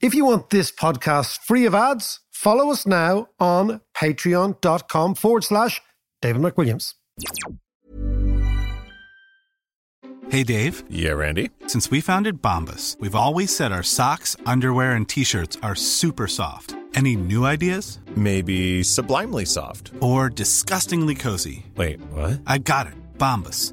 If you want this podcast free of ads, follow us now on patreon.com forward slash David McWilliams. Hey, Dave. Yeah, Randy. Since we founded Bombas, we've always said our socks, underwear, and t shirts are super soft. Any new ideas? Maybe sublimely soft. Or disgustingly cozy? Wait, what? I got it. Bombas.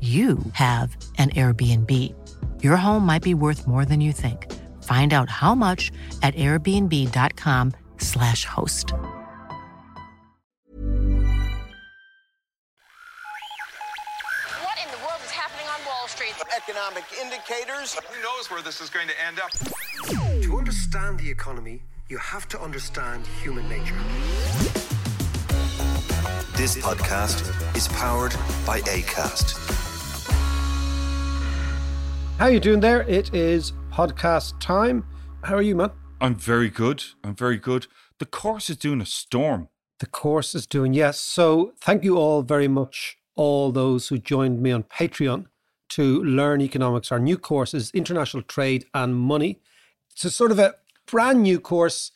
you have an Airbnb. Your home might be worth more than you think. Find out how much at airbnb.com/slash host. What in the world is happening on Wall Street? economic indicators. Who knows where this is going to end up? To understand the economy, you have to understand human nature. This podcast is powered by ACAST. How you doing there? It is podcast time. How are you, man? I'm very good. I'm very good. The course is doing a storm. The course is doing yes. So thank you all very much, all those who joined me on Patreon to learn economics. Our new course is International Trade and Money. It's a sort of a brand new course,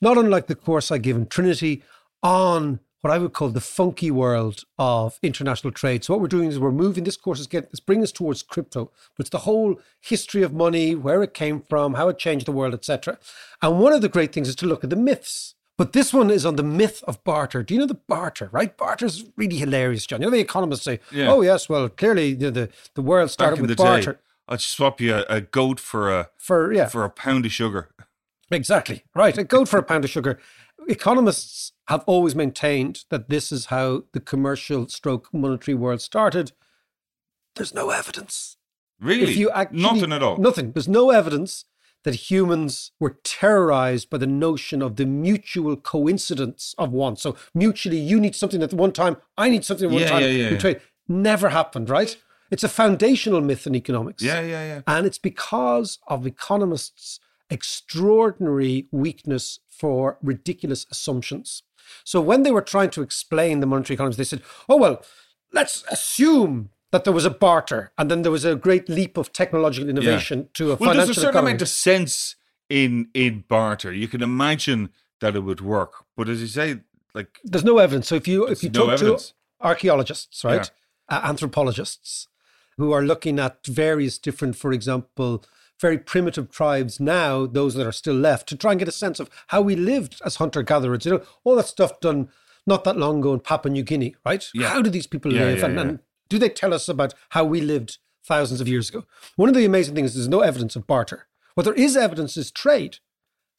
not unlike the course I give in Trinity on what I would call the funky world of international trade. So what we're doing is we're moving this course is getting it's bringing us towards crypto, but it's the whole history of money, where it came from, how it changed the world, etc. And one of the great things is to look at the myths. But this one is on the myth of barter. Do you know the barter, right? Barter's really hilarious, John. You know the economists say, Yeah. "Oh yes, well clearly know, the the world started with the barter." day, I'd swap you a, a goat for a For yeah, for a pound of sugar. Exactly. Right. A goat for a pound of sugar. Economists have always maintained that this is how the commercial stroke monetary world started. There's no evidence. Really? If you actually, Nothing at all. Nothing. There's no evidence that humans were terrorized by the notion of the mutual coincidence of want. So mutually, you need something at one time, I need something at one Yeah, time. yeah, yeah, yeah. trade. Never happened, right? It's a foundational myth in economics. Yeah, yeah, yeah. And it's because of economists' extraordinary weakness for ridiculous assumptions. So when they were trying to explain the monetary economy, they said, oh, well, let's assume that there was a barter and then there was a great leap of technological innovation to a Well, financial there's a certain economy. amount of sense in in barter. You can imagine that it would work, but as you say, like There's no evidence. So if you if you no talk evidence. to archaeologists, right, uh, anthropologists, who are looking at various different, for example, very primitive tribes now, those that are still left, to try and get a sense of how we lived as hunter gatherers. You know, all that stuff done not that long ago in Papua New Guinea, right? Yeah. How do these people Yeah, live, yeah, and, and do they tell us about how we lived thousands of years ago? One of the amazing things is there's no evidence of barter. What there is evidence is trade.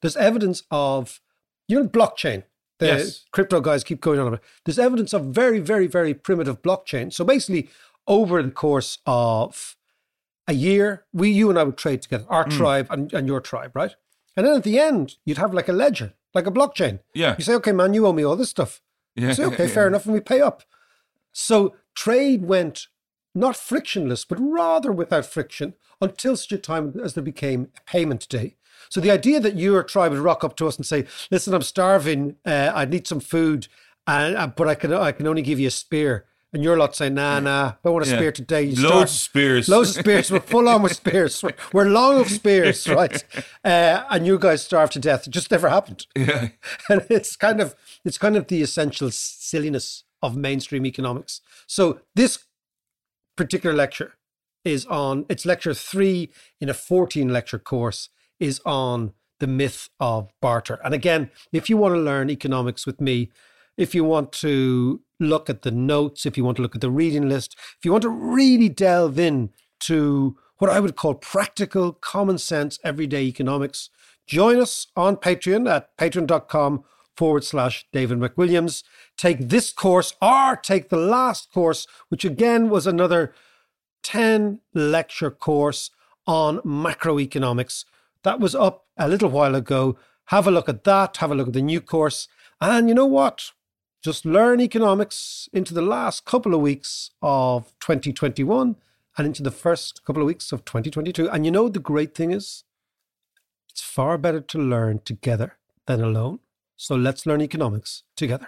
There's evidence of, you know, blockchain. The Yes. crypto guys keep going on about. It. There's evidence of very, very, very primitive blockchain. So basically, over the course of a year, we, you and I would trade together, our Hmm. tribe and, and your tribe, right? And then at the end, you'd have like a ledger, like a blockchain. Yeah. You say, okay, man, you owe me all this stuff. yeah, You say, okay, yeah, fair enough, and we pay up. So trade went not frictionless, but rather without friction until such a time as there became a payment day. So the idea that your tribe would rock up to us and say, "Listen, I'm starving. Uh, I need some food, and uh, but I can I can only give you a spear." And your lot saying, "Nah, nah, don't want a Yeah. spear today." You Loads start- of spears. loads of spears. We're full on with spears. We're, we're long of spears, right? Uh, and you guys starved to death. It just never happened Yeah. and it's kind of it's kind of the essential silliness of mainstream economics. So this particular lecture is on it's lecture 3 in a 14 lecture course is on the myth of barter. And again, if you want to learn economics with me, if you want to look at the notes, if you want to look at the reading list, if you want to really delve in to what I would call practical, common sense, everyday economics. Join us on Patreon at patreon.com forward slash David McWilliams. Take this course or take the last course, which again was another 10 lecture course on macroeconomics. That was up a little while ago. Have a look at that. Have a look at the new course. And you know what? Just learn economics into the last couple of weeks of 2021 and into the first couple of weeks of 2022. And you know, the great thing is, it's far better to learn together than alone. So let's learn economics together.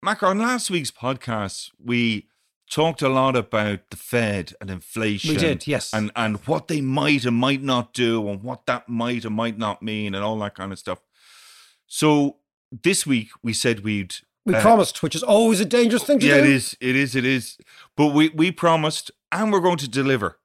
Macro, on last week's podcast, we talked a lot about the Fed and inflation. We did, yes. And and what they might and might not do and what that might and might not mean and all that kind of stuff. So this week we said we'd We uh, promised, which is always a dangerous thing to Yeah, do. Yeah, it is. It is. It is. But we we promised and we're going to deliver.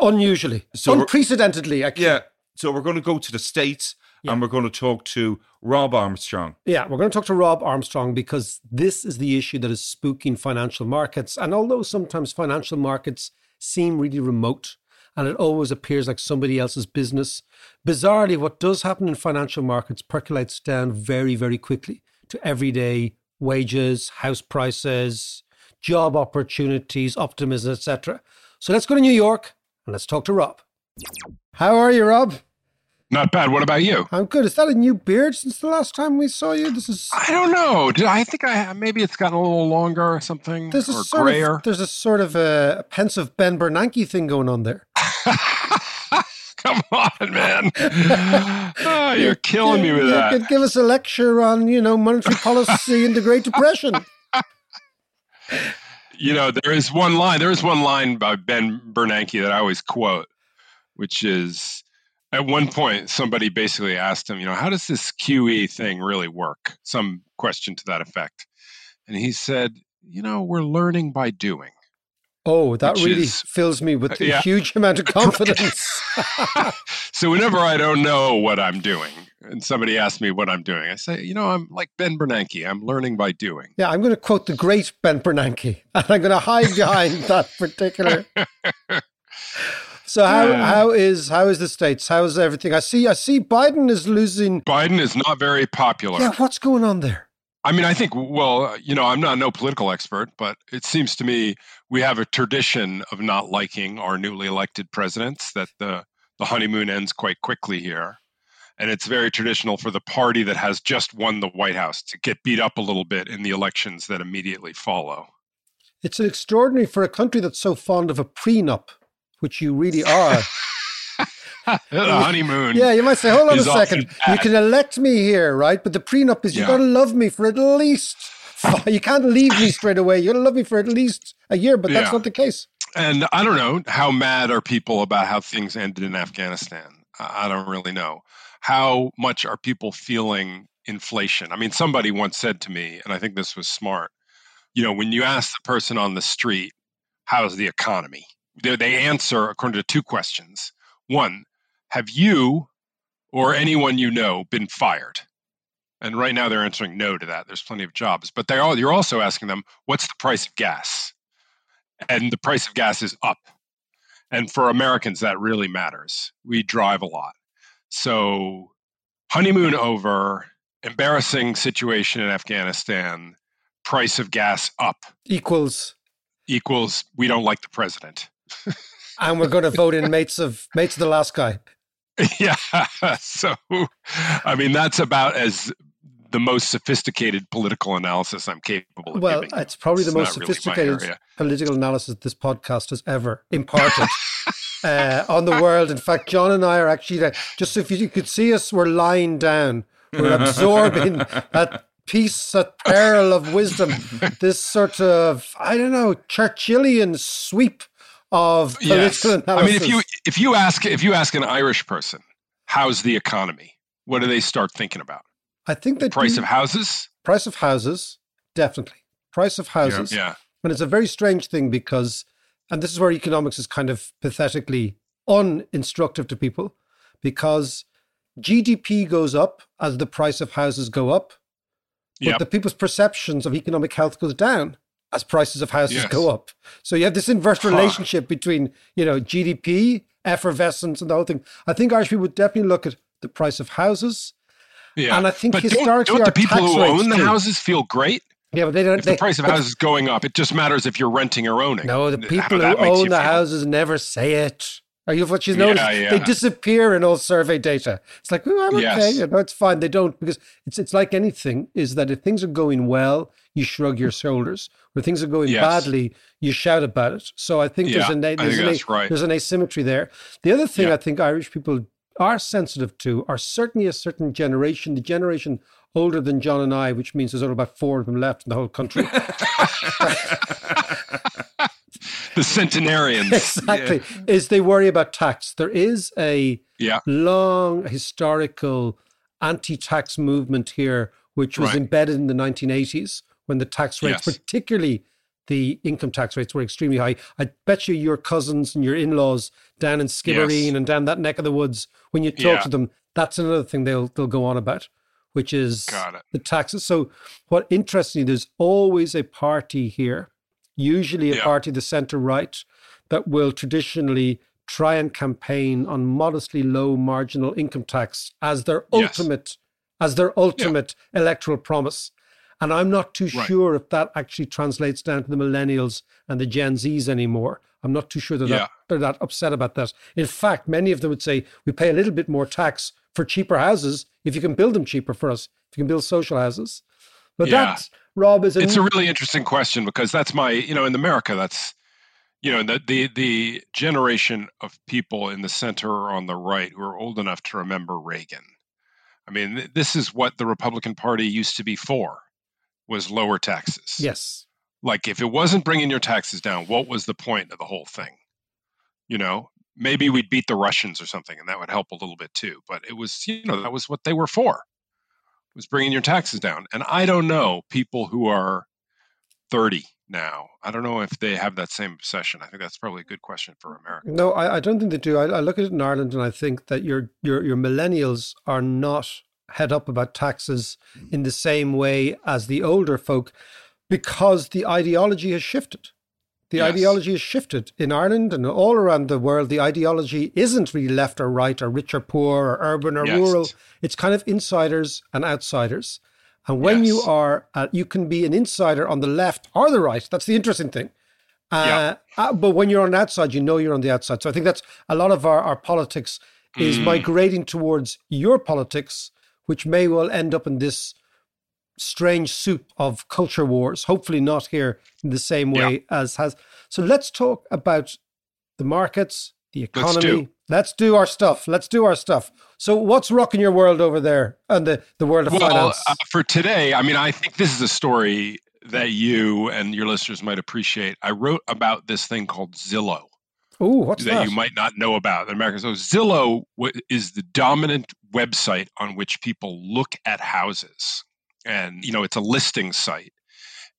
Unusually, So unprecedentedly, actually. Yeah. So we're going to go to the States and we're going to talk to Rob Armstrong. Yeah, we're going to talk to Rob Armstrong because this is the issue that is spooking financial markets. And although sometimes financial markets seem really remote and it always appears like somebody else's business, bizarrely, what does happen in financial markets percolates down very, very quickly to everyday wages, house prices, job opportunities, optimism, etc. So let's go to New York and let's talk to Rob. How are you, Rob? Not bad. What about you? I'm good. Is that a new beard since the last time we saw you? This is I don't know. Did I think I maybe it's gotten a little longer or something there's a or sort grayer? of there's a sort of a pensive Ben Bernanke thing going on there. Come on, man. Oh, you're killing me with you that. could give us a lecture on you know monetary policy in the Great Depression. You know, there is one line. There is one line by Ben Bernanke that I always quote, which is at one point somebody basically asked him, you know, how does this QE thing really work? Some question to that effect. And he said, you know, we're learning by doing. Oh, that really is- fills me with uh, a yeah. huge amount of confidence. so whenever I don't know what I'm doing and somebody asks me what I'm doing, I say, you know, I'm like Ben Bernanke. I'm learning by doing. yeah, I'm going to quote the great Ben Bernanke, and I'm going to hide behind that particular. So how Yeah. how is how is the states? How is everything? I see I see Biden is losing. Biden is not very popular. Yeah, what's going on there? I mean, I think, well, you know, I'm not no political expert, but it seems to me we have a tradition of not liking our newly elected presidents, that the, the honeymoon ends quite quickly here. And it's very traditional for the party that has just won the White House to get beat up a little bit in the elections that immediately follow. It's an extraordinary for a country that's so fond of a prenup, which you really are. the honeymoon. Yeah, you might say, hold on a second. You can elect me here, right? But the prenup is you Yeah. got to love me for at least. You can't leave me straight away. You got to love me for at least a year, but that's Yeah. not the case. And I don't know how mad are people about how things ended in Afghanistan. I don't really know. How much are people feeling inflation? I mean, somebody once said to me, and I think this was smart. You know, when you ask the person on the street, "How's the economy?" They, they answer according to two questions. One, have you or anyone you know been fired? And right now they're answering no to that. There's plenty of jobs, but they are. You're also asking them, "What's the price of gas?" and the price of gas is up. And for Americans, that really matters. We drive a lot. So, honeymoon over, embarrassing situation in Afghanistan, price of gas up Equals, equals we don't like the president. And we're going to vote in mates of mates of the last guy. yeah. So, I mean, that's about as the most sophisticated political analysis I'm capable of Well, giving. it's probably the It's most not really sophisticated political analysis this podcast has ever imparted uh, on the world. In fact, John and I are actually like, just if you could see us, we're lying down, we're absorbing that piece, that pearl of wisdom, this sort of I don't know Churchillian sweep of political Yes. I mean, if you if you ask if you ask an Irish person, how's the economy? What do they start thinking about? I think that Price of houses? price of houses, definitely price of houses. Yeah. And it's a very strange thing because, and this is where economics is kind of pathetically uninstructive to people, because GDP goes up as the price of houses go up, but Yep. the people's perceptions of economic health goes down as prices of houses Yes. go up. So you have this inverse relationship between, you know, GDP, effervescence, and the whole thing. I think Irish people would definitely look at the price of houses. Yeah. And I think but don't- historically don't, the people who own the too. houses feel great? Yeah, but they don't. If they, the price of houses is going up, it just matters if you're renting or owning. No, the people who own the feel. houses never say it. Are you what she's Yeah, noticed? They disappear in all survey data. It's like, oh, I'm okay. You know, it's fine. They don't because it's it's like anything. Is that if things are going well, you shrug your shoulders. When things are going Yes. badly, you shout about it. So I think there's Yeah, an I there's, think an, right. there's an asymmetry there. The other thing Yeah. I think Irish people are sensitive to are certainly a certain generation, the generation older than John and I, which means there's only about four of them left in the whole country. The centenarians. exactly is they worry about tax there is a Yeah. long historical anti-tax movement here which was Right. embedded in the 1980s when the tax rates Yes. particularly the income tax rates were extremely high i bet you your cousins and your in-laws down in skibbereen Yes. and down that neck of the woods when you talk Yeah. to them that's another thing they'll they'll go on about which is the taxes so what interestingly there's always a party here usually a Yeah. party the center right that will traditionally try and campaign on modestly low marginal income tax as their Yes. ultimate as their ultimate electoral promise and i'm not too Right. sure if that actually translates down to the millennials and the gen z's anymore i'm not too sure that, Yeah. that they're that upset about that in fact many of them would say we pay a little bit more tax for cheaper houses if you can build them cheaper for us if you can build social houses but Yeah. that rob is it's a really interesting question because that's my you know in america that's you know the the the generation of people in the center or on the right who are old enough to remember reagan. I mean th- this is what the republican party used to be for was lower taxes. Yes. Like if it wasn't bringing your taxes down what was the point of the whole thing? You know maybe we'd beat the russians or something and that would help a little bit too but it was you know that was what they were for was bringing your taxes down and i don't know people who are 30 now i don't know if they have that same obsession i think that's probably a good question for america No, I, I don't think they do. I, I look at it in Ireland and I think that your your your millennials are not head up about taxes in the same way as the older folk because the ideology has shifted. The Yes. ideology has shifted in Ireland and all around the world. The ideology isn't really left or right or rich or poor or urban or Yes. rural. It's kind of insiders and outsiders. And when you are, uh, you can be an insider on the left or the right. That's the interesting thing. Uh, uh, but when you're on the outside, you know you're on the outside. So I think that's a lot of our, our politics is Mm. migrating towards your politics, which may well end up in this strange soup of culture wars. Hopefully, not here in the same way as has. So let's talk about the markets, the Let's economy. do. Let's do our stuff. Let's do our stuff. So, what's rocking your world over there and the, the world of well finance? uh, for today i mean i think this is a story that you and your listeners might appreciate i wrote about this thing called zillow oh, what's that, that? you might not know about in America. So Zillow is the dominant website on which people look at houses, and you know it's a listing site.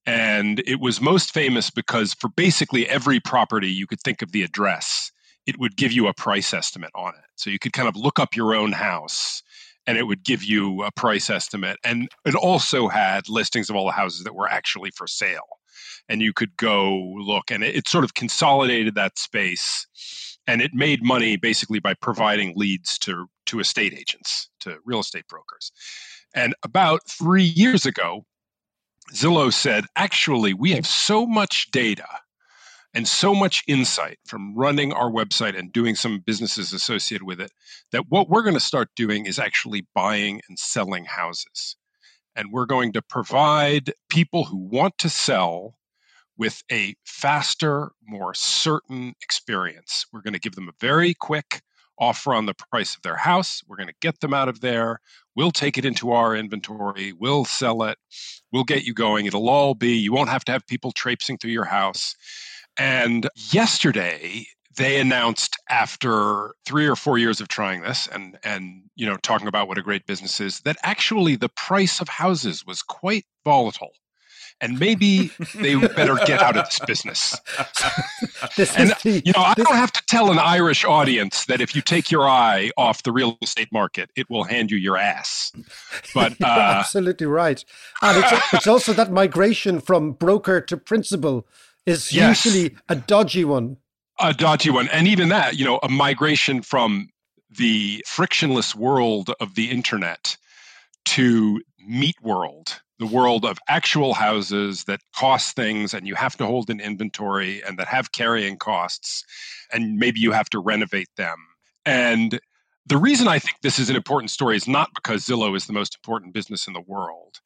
And it was most famous because for basically every property, you could think of the address. It would give you a price estimate on it. So you could kind of look up your own house and it would give you a price estimate. And it also had listings of all the houses that were actually for sale and you could go look and it, it sort of consolidated that space and it made money basically by providing leads to to estate agents to real estate brokers and about 3 years ago Zillow said actually we have so much data and so much insight from running our website and doing some businesses associated with it that what we're going to start doing is actually buying and selling houses and we're going to provide people who want to sell with a faster, more certain experience. We're going to give them a very quick offer on the price of their house. We're going to get them out of there. We'll take it into our inventory. We'll sell it. We'll get you going. It'll all be, you won't have to have people traipsing through your house. And yesterday, they announced after three or four years of trying this and and you know talking about what a great business is that actually the price of houses was quite volatile and maybe they better get out of this business. This and the- you know, I this- don't have to tell an Irish audience that if you take your eye off the real estate market, it will hand you your ass. But uh, absolutely right. And it's, it's also that migration from broker to principal is Yes. usually a dodgy one. a dodgy one. And even that, you know, a migration from the frictionless world of the internet to meat world, the world of actual houses that cost things and you have to hold an inventory and that have carrying costs and maybe you have to renovate them. And the reason I think this is an important story is not because Zillow is the most important business in the world.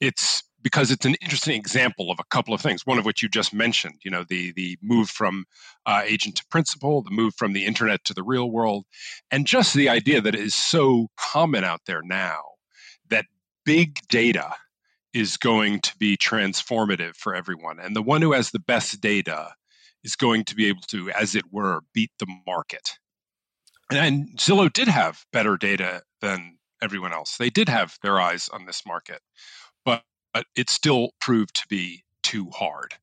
It's because it's an interesting example of a couple of things. One of which you just mentioned, you know, the the move from uh, agent to principal, the move from the internet to the real world, and just the idea that it is so common out there now that big data is going to be transformative for everyone, and the one who has the best data is going to be able to, as it were, beat the market. And, and Zillow did have better data than everyone else. They did have their eyes on this market, but, but it still proved to be too hard.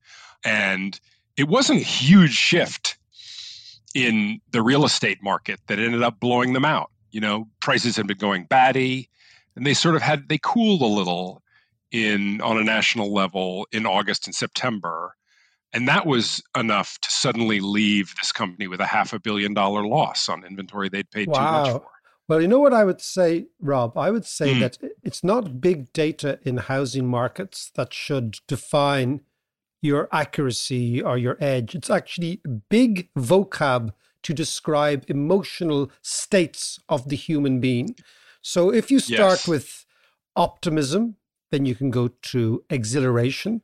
And it wasn't a huge shift in the real estate market that ended up blowing them out. You know, prices had been going batty, and they sort of had they cooled a little in on a national level in August and September. And that was enough to suddenly leave this company with a half a billion dollar loss on inventory they'd paid too much for. Well, you know what I would say, Rob? I would say Hmm. that it's not big data in housing markets that should define your accuracy or your edge. It's actually big vocab to describe emotional states of the human being. So if you start Yes. with optimism, then you can go to exhilaration,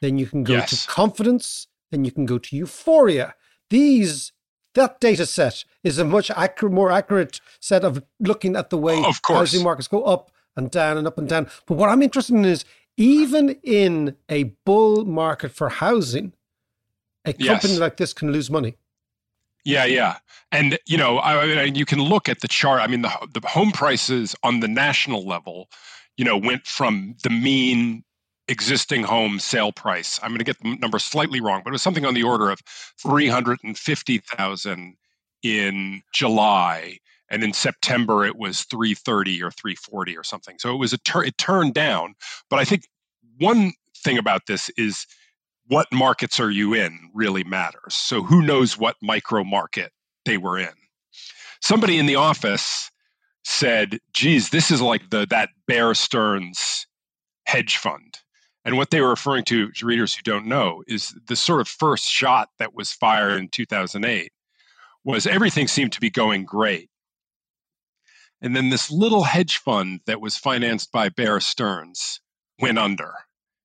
then you can go Yes. to confidence, then you can go to euphoria. These that data set is a much accurate, more accurate set of looking at the way Of course. housing markets go up and down and up and down. But what I'm interested in is even in a bull market for housing, a Yes. company like this can lose money. Yeah, yeah, and you know, I, I mean, you can look at the chart. I mean, the the home prices on the national level, you know, went from the mean existing home sale price. I'm going to get the number slightly wrong, but it was something on the order of three hundred and fifty thousand in July, and in September it was three thirty or three forty or something. So it was a tur- it turned down. But I think one thing about this is what markets are you in really matters. So who knows what micro market they were in? Somebody in the office said, "Geez, this is like the that Bear Stearns hedge fund." And what they were referring to, to readers who don't know, is the sort of first shot that was fired in 2008 was everything seemed to be going great. And then this little hedge fund that was financed by Bear Stearns went under.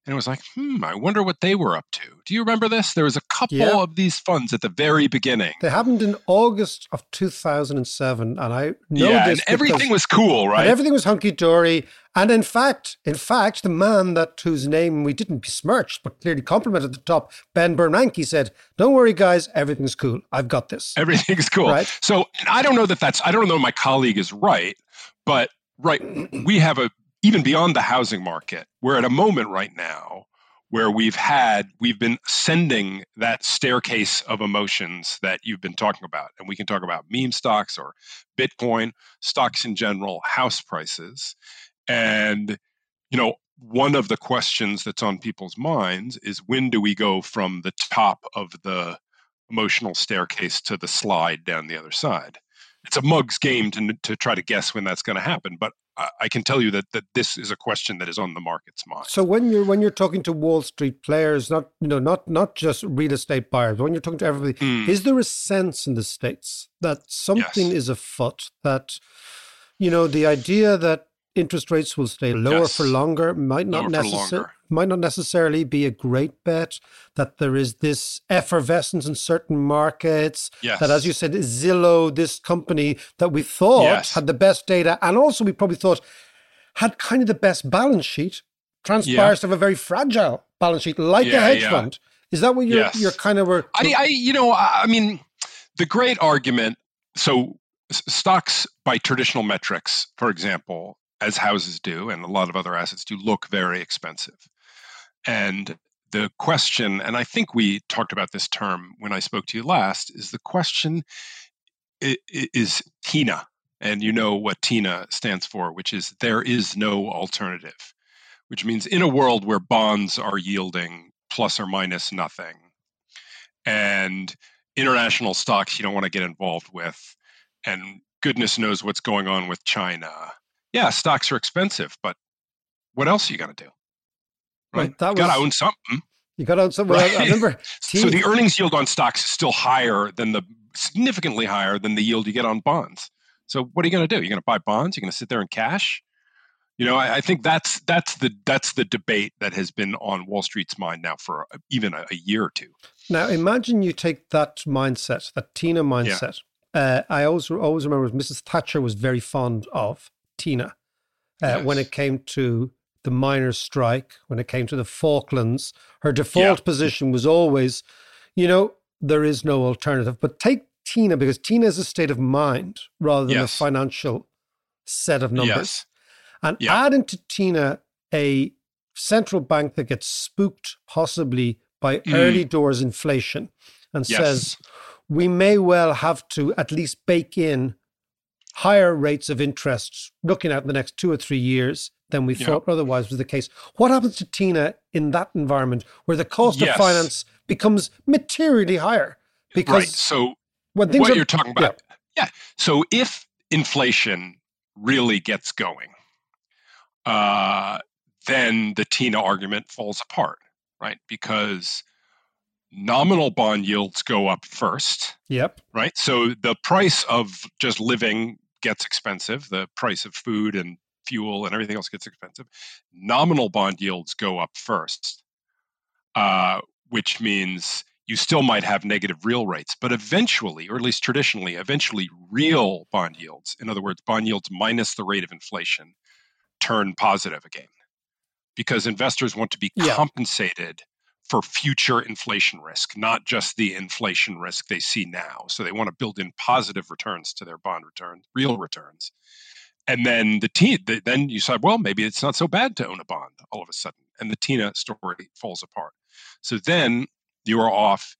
And it was like, hmm, I wonder what they were up to. Do you remember this? There was a couple of these funds at the very beginning. They happened in August of 2007, and I know yeah, this and everything because- was cool, right? And everything was hunky dory. And in fact, in fact, the man that whose name we didn't besmirch but clearly complimented at the top, Ben Bernanke, said, "Don't worry, guys, everything's cool. I've got this." Everything's cool. Right. So I don't know that that's I don't know my colleague is right, but right we have a even beyond the housing market, we're at a moment right now where we've had we've been sending that staircase of emotions that you've been talking about. And we can talk about meme stocks or Bitcoin, stocks in general, house prices. And you know, one of the questions that's on people's minds is when do we go from the top of the emotional staircase to the slide down the other side. It's a mug's game to, to try to guess when that's going to happen, but I, can tell you that, that this is a question that is on the market's mind. So when you're when you're talking to Wall Street players, not you know not not just real estate buyers, when you're talking to everybody, Mm. is there a sense in the states that something Yes. is afoot? That you know the idea that interest rates will stay lower for longer might not necessarily might not necessarily be a great bet. That there is this effervescence in certain markets. Yes. That as you said, Zillow, this company that we thought Yes. had the best data, and also we probably thought had kind of the best balance sheet transpires to have a very fragile balance sheet, like a hedge yeah. fund. Is that what you're Yes. you're kind of were? I, I, you know, I mean, the great argument. So, stocks by traditional metrics, for example, as houses do, and a lot of other assets do, look very expensive. And the question, and I think we talked about this term when I spoke to you last, is the question is TINA. And you know what TINA stands for, which is there is no alternative, which means in a world where bonds are yielding plus or minus nothing, and international stocks you don't want to get involved with, and goodness knows what's going on with China. Yeah, stocks are expensive, but what else are you going to do? Right. That you got to own something. You got to own something. Right? I remember. so the earnings yield on stocks is still higher than the significantly higher than the yield you get on bonds. So what are you going to do? You're going to buy bonds? You're going to sit there in cash? You know, I, I, think that's that's the that's the debate that has been on Wall Street's mind now for a, even a, a, year or two. Now, imagine you take that mindset, that Tina mindset. Yeah. Uh, I always always remember Mrs. Thatcher was very fond of Tina uh, yes. when it came to the miners' strike, when it came to the Falklands. Her default yeah. position was always, you know, there is no alternative. But take Tina because Tina is a state of mind rather than yes. a financial set of numbers. Yes. And yeah. add into Tina a central bank that gets spooked possibly by mm. early doors inflation and says, we may well have to at least bake in higher rates of interest looking at the next two or three years than we thought otherwise was the case. What happens to Tina in that environment where the cost yes. of finance becomes materially higher? Because right. So when things what are, you're talking about, yeah. yeah. So if inflation really gets going, uh, then the Tina argument falls apart, right? Because nominal bond yields go up first. Yep. Right. So the price of just living gets expensive. The price of food and fuel and everything else gets expensive. Nominal bond yields go up first, uh, which means you still might have negative real rates, but eventually, or at least traditionally, eventually real bond yields, in other words, bond yields minus the rate of inflation, turn positive again because investors want to be yeah. compensated for future inflation risk, not just the inflation risk they see now. So they want to build in positive returns to their bond returns, real returns. And then the T, then you said, well, maybe it's not so bad to own a bond all of a sudden. And the Tina story falls apart. So then you are off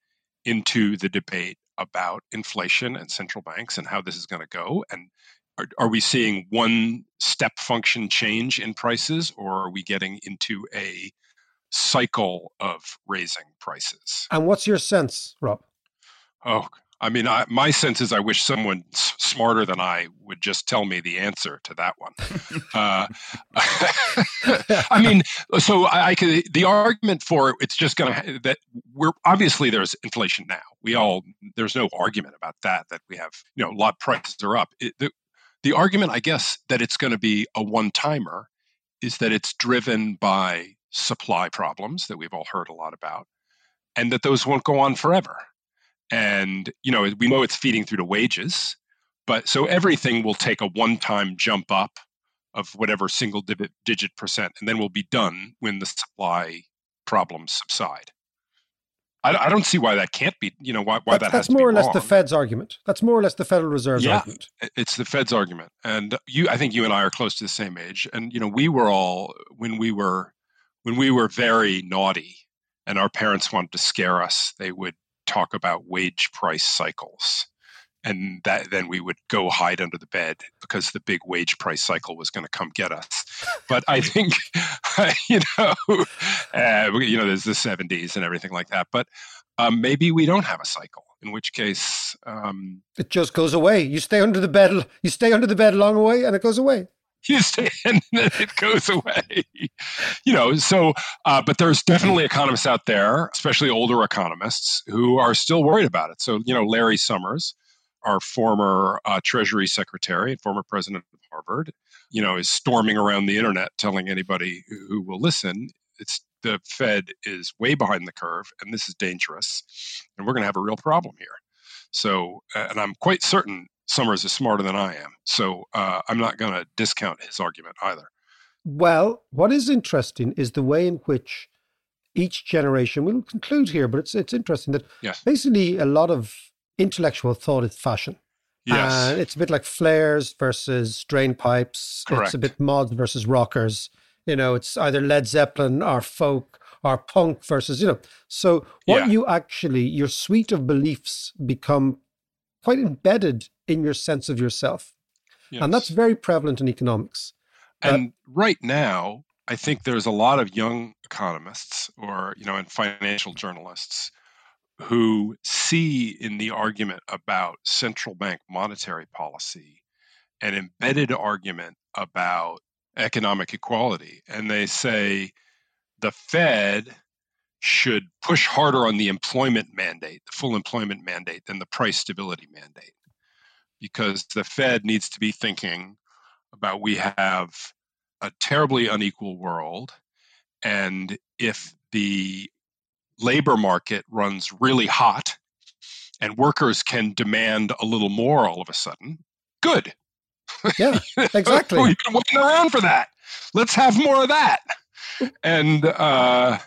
into the debate about inflation and central banks and how this is going to go. And are, we seeing one step function change in prices, or are we getting into a cycle of raising prices? And what's your sense, Rob? Oh, I mean, I, my sense is I wish someone s- smarter than I would just tell me the answer to that one. uh, I mean, so I, I could, the argument for it's just going to that we're obviously there's inflation now. We all there's no argument about that. That we have you know a lot prices are up. It, the, the argument, I guess, that it's going to be a one timer is that it's driven by supply problems that we've all heard a lot about, and that those won't go on forever. And you know we know it's feeding through to wages but so everything will take a one-time jump up of whatever single digit percent and then we'll be done when the supply problems subside. I, I don't see why that can't be you know why, why that's, that that's more or less the fed's argument. That's more or less the federal reserve's yeah, argument. it's the fed's argument. And you i think you and i are close to the same age. And you know we were all when we were when we were very naughty and our parents wanted to scare us they would talk about wage price cycles and that then we would go hide under the bed because the big wage price cycle was going to come get us. But I think, you know, uh, you know, there's the 70s and everything like that. But um, maybe we don't have a cycle. In which case, um, it just goes away. You stay under the bed. You stay under the bed long way, and it goes away. Stay and then it goes away. you know, so, uh, but there's definitely economists out there, especially older economists, who are still worried about it. So, you know, Larry Summers, our former uh, Treasury Secretary and former president of Harvard, you know, is storming around the internet telling anybody who, who will listen, it's the Fed is way behind the curve and this is dangerous and we're going to have a real problem here. So, uh, and I'm quite certain Summers is smarter than I am. So uh, I'm not going to discount his argument either. Well, what is interesting is the way in which each generation, we'll conclude here, but it's, it's interesting that yes. basically a lot of intellectual thought is fashion. Yes. Uh, it's a bit like flares versus drain pipes. Correct. It's a bit mods versus rockers. You know, it's either Led Zeppelin or folk or punk versus, you know. So what Yeah. you actually, your suite of beliefs become quite embedded in your sense of yourself. And that's very prevalent in economics. And right now, I think there's a lot of young economists or, you know, and financial journalists who see in the argument about central bank monetary policy an embedded argument about economic equality. And they say the Fed should push harder on the employment mandate, the full employment mandate, than the price stability mandate. Because the Fed needs to be thinking about we have a terribly unequal world. And if the labor market runs really hot and workers can demand a little more all of a sudden, good. Yeah, exactly. We've been waiting around for that. Let's have more of that. And uh,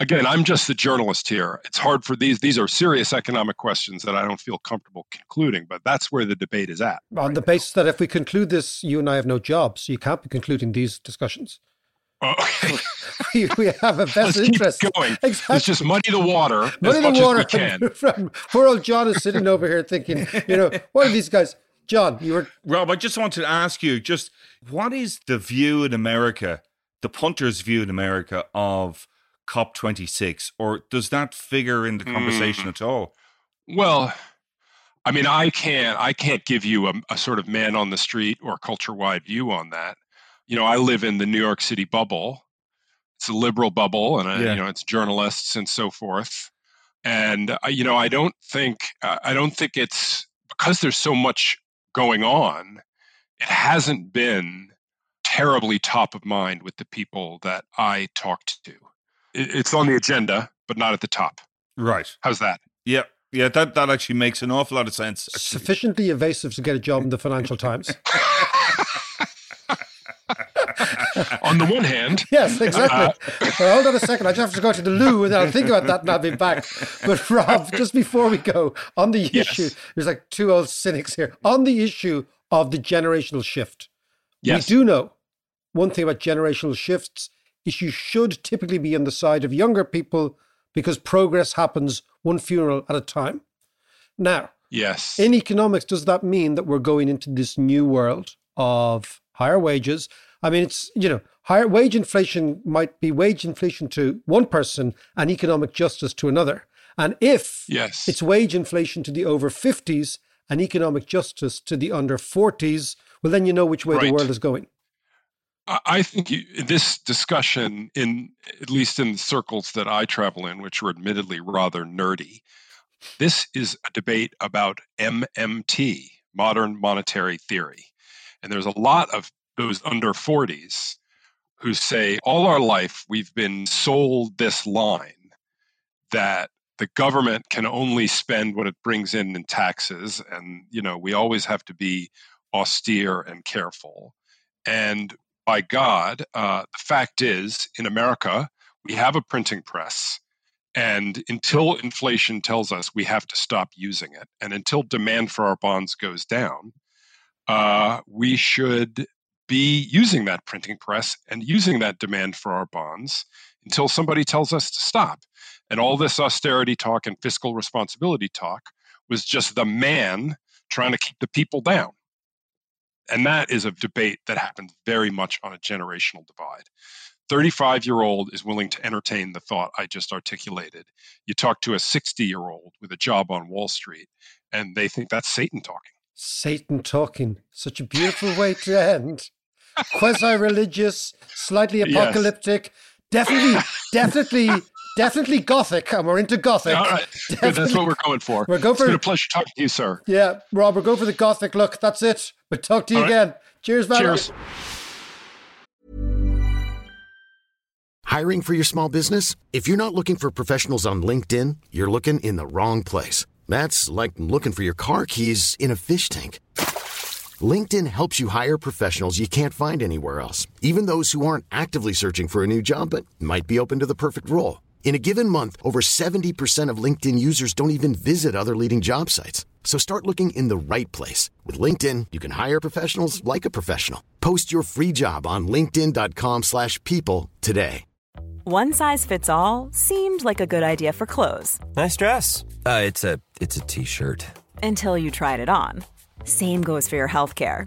again, I'm just the journalist here. It's hard for these. These are serious economic questions that I don't feel comfortable concluding, but that's where the debate is at. On the basis that if we conclude this, you and I have no jobs, so you can't be concluding these discussions. Oh, okay. we, we have a Let's vested keep interest. going. Exactly. Let's just muddy the water Muddy as the much water. as we can. From- Poor old John is sitting over here thinking, you know, what are these guys? John, you were Rob, I just wanted to ask you just what is the view in America, the punters' view in America of COP26, or does that figure in the conversation Mm. at all? Well, I mean, I can't I can't give you a, a sort of man on the street or culture wide view on that. You know, I live in the New York City bubble. It's a liberal bubble, and uh, Yeah. you know, it's journalists and so forth. And uh, you know, I don't think uh, I don't think it's because there's so much going on. It hasn't been terribly top of mind with the people that I talked to. It, it's on the agenda, but not at the top. Right. How's that? Yeah. Yeah, that, that actually makes an awful lot of sense. actually. sufficiently evasive to get a job in the Financial Times. on the one hand, Yes, exactly. Uh, well, hold on a second. I just have to go to the loo and I'll think about that and I'll be back. But Rob, just before we go, on the Yes. issue, there's like two old cynics here. On the issue of the generational shift, Yes. we do know one thing about generational shifts is you should typically be on the side of younger people because progress happens one funeral at a time. Now, Yes. in economics, does that mean that we're going into this new world of higher wages? I mean, it's, you know, higher wage inflation might be wage inflation to one person and economic justice to another. And if Yes. it's wage inflation to the over 50s and economic justice to the under 40s, well, then you know which way the world is going. I think this discussion, in at least in the circles that I travel in, which are admittedly rather nerdy, this is a debate about MMT, modern monetary theory. And there's a lot of those under 40s who say, all our life we've been sold this line that the government can only spend what it brings in in taxes. And, you know, we always have to be austere and careful. And by God, uh, the fact is, in America, we have a printing press. And until inflation tells us we have to stop using it, and until demand for our bonds goes down, uh, we should be using that printing press and using that demand for our bonds until somebody tells us to stop. And all this austerity talk and fiscal responsibility talk was just the man trying to keep the people down. And that is a debate that happens very much on a generational divide. 35 year old is willing to entertain the thought I just articulated. You talk to a 60 year old with a job on Wall Street, and they think that's Satan talking. Satan talking. Such a beautiful way to end. Quasi religious, slightly Yes. apocalyptic, definitely, definitely, definitely gothic. And we're into gothic. All right. Good, that's what we're going for. We're going it's for- been a pleasure talking to you, sir. Yeah, Rob, we're going for the gothic look. That's it. We'll talk to you All right. again. Cheers, man. Cheers. Hiring for your small business? If you're not looking for professionals on LinkedIn, you're looking in the wrong place. That's like looking for your car keys in a fish tank. LinkedIn helps you hire professionals you can't find anywhere else, even those who aren't actively searching for a new job but might be open to the perfect role. In a given month, over 70% of LinkedIn users don't even visit other leading job sites. So start looking in the right place. With LinkedIn, you can hire professionals like a professional. Post your free job on linkedin.com/people slash people today. One size fits all seemed like a good idea for clothes. Nice dress. Uh, it's a it's a t-shirt. Until you tried it on. Same goes for your healthcare.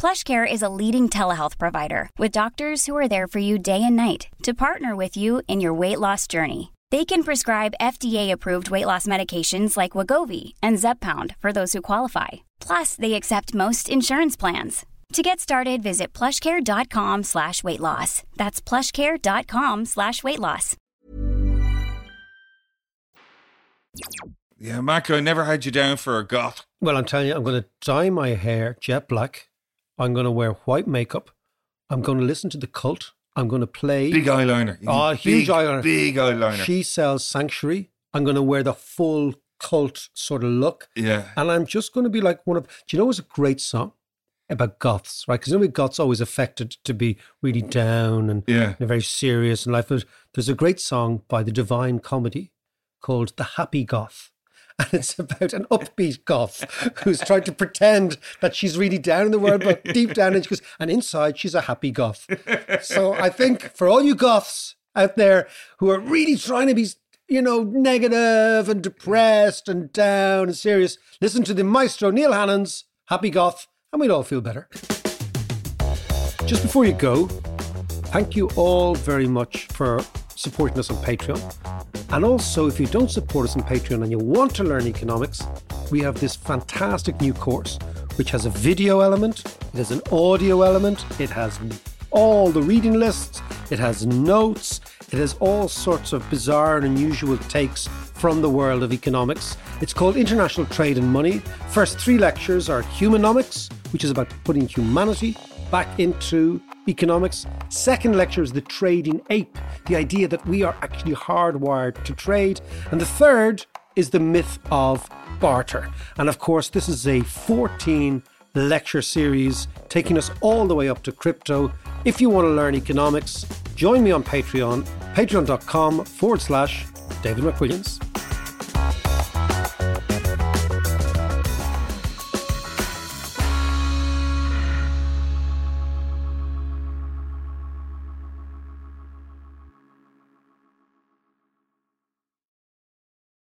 PlushCare is a leading telehealth provider with doctors who are there for you day and night to partner with you in your weight loss journey. They can prescribe FDA-approved weight loss medications like Wegovy and Zepbound for those who qualify. Plus, they accept most insurance plans. To get started, visit plushcare.com slash weight loss. That's plushcare.com slash weight loss. Yeah, Marco, I never had you down for a goth. Well, I'm telling you, I'm going to dye my hair jet black. I'm going to wear white makeup. I'm going to listen to the cult. I'm going to play. Big eyeliner. Oh, huge big, eyeliner. Big eyeliner. She sells Sanctuary. I'm going to wear the full cult sort of look. Yeah. And I'm just going to be like one of. Do you know it's a great song about goths, right? Because you know, goths always affected to be really down and Yeah. very serious in life. There's a great song by the Divine Comedy called "The Happy Goth." And it's about an upbeat goth who's trying to pretend that she's really down in the world, but deep down, and she goes, and inside, she's a happy goth. So I think for all you goths out there who are really trying to be, you know, negative and depressed and down and serious, listen to the maestro Neil Hannon's Happy Goth, and we'll all feel better. Just before you go, thank you all very much for supporting us on Patreon. And also, if you don't support us on Patreon and you want to learn economics, we have this fantastic new course which has a video element, it has an audio element, it has all the reading lists, it has notes, it has all sorts of bizarre and unusual takes from the world of economics. It's called International Trade and Money. First three lectures are Humanomics, which is about putting humanity back into economics. Second lecture is the trading ape, the idea that we are actually hardwired to trade. And the third is the myth of barter. And of course, this is a 14 lecture series taking us all the way up to crypto. If you want to learn economics, join me on Patreon, patreon.com forward slash David McWilliams.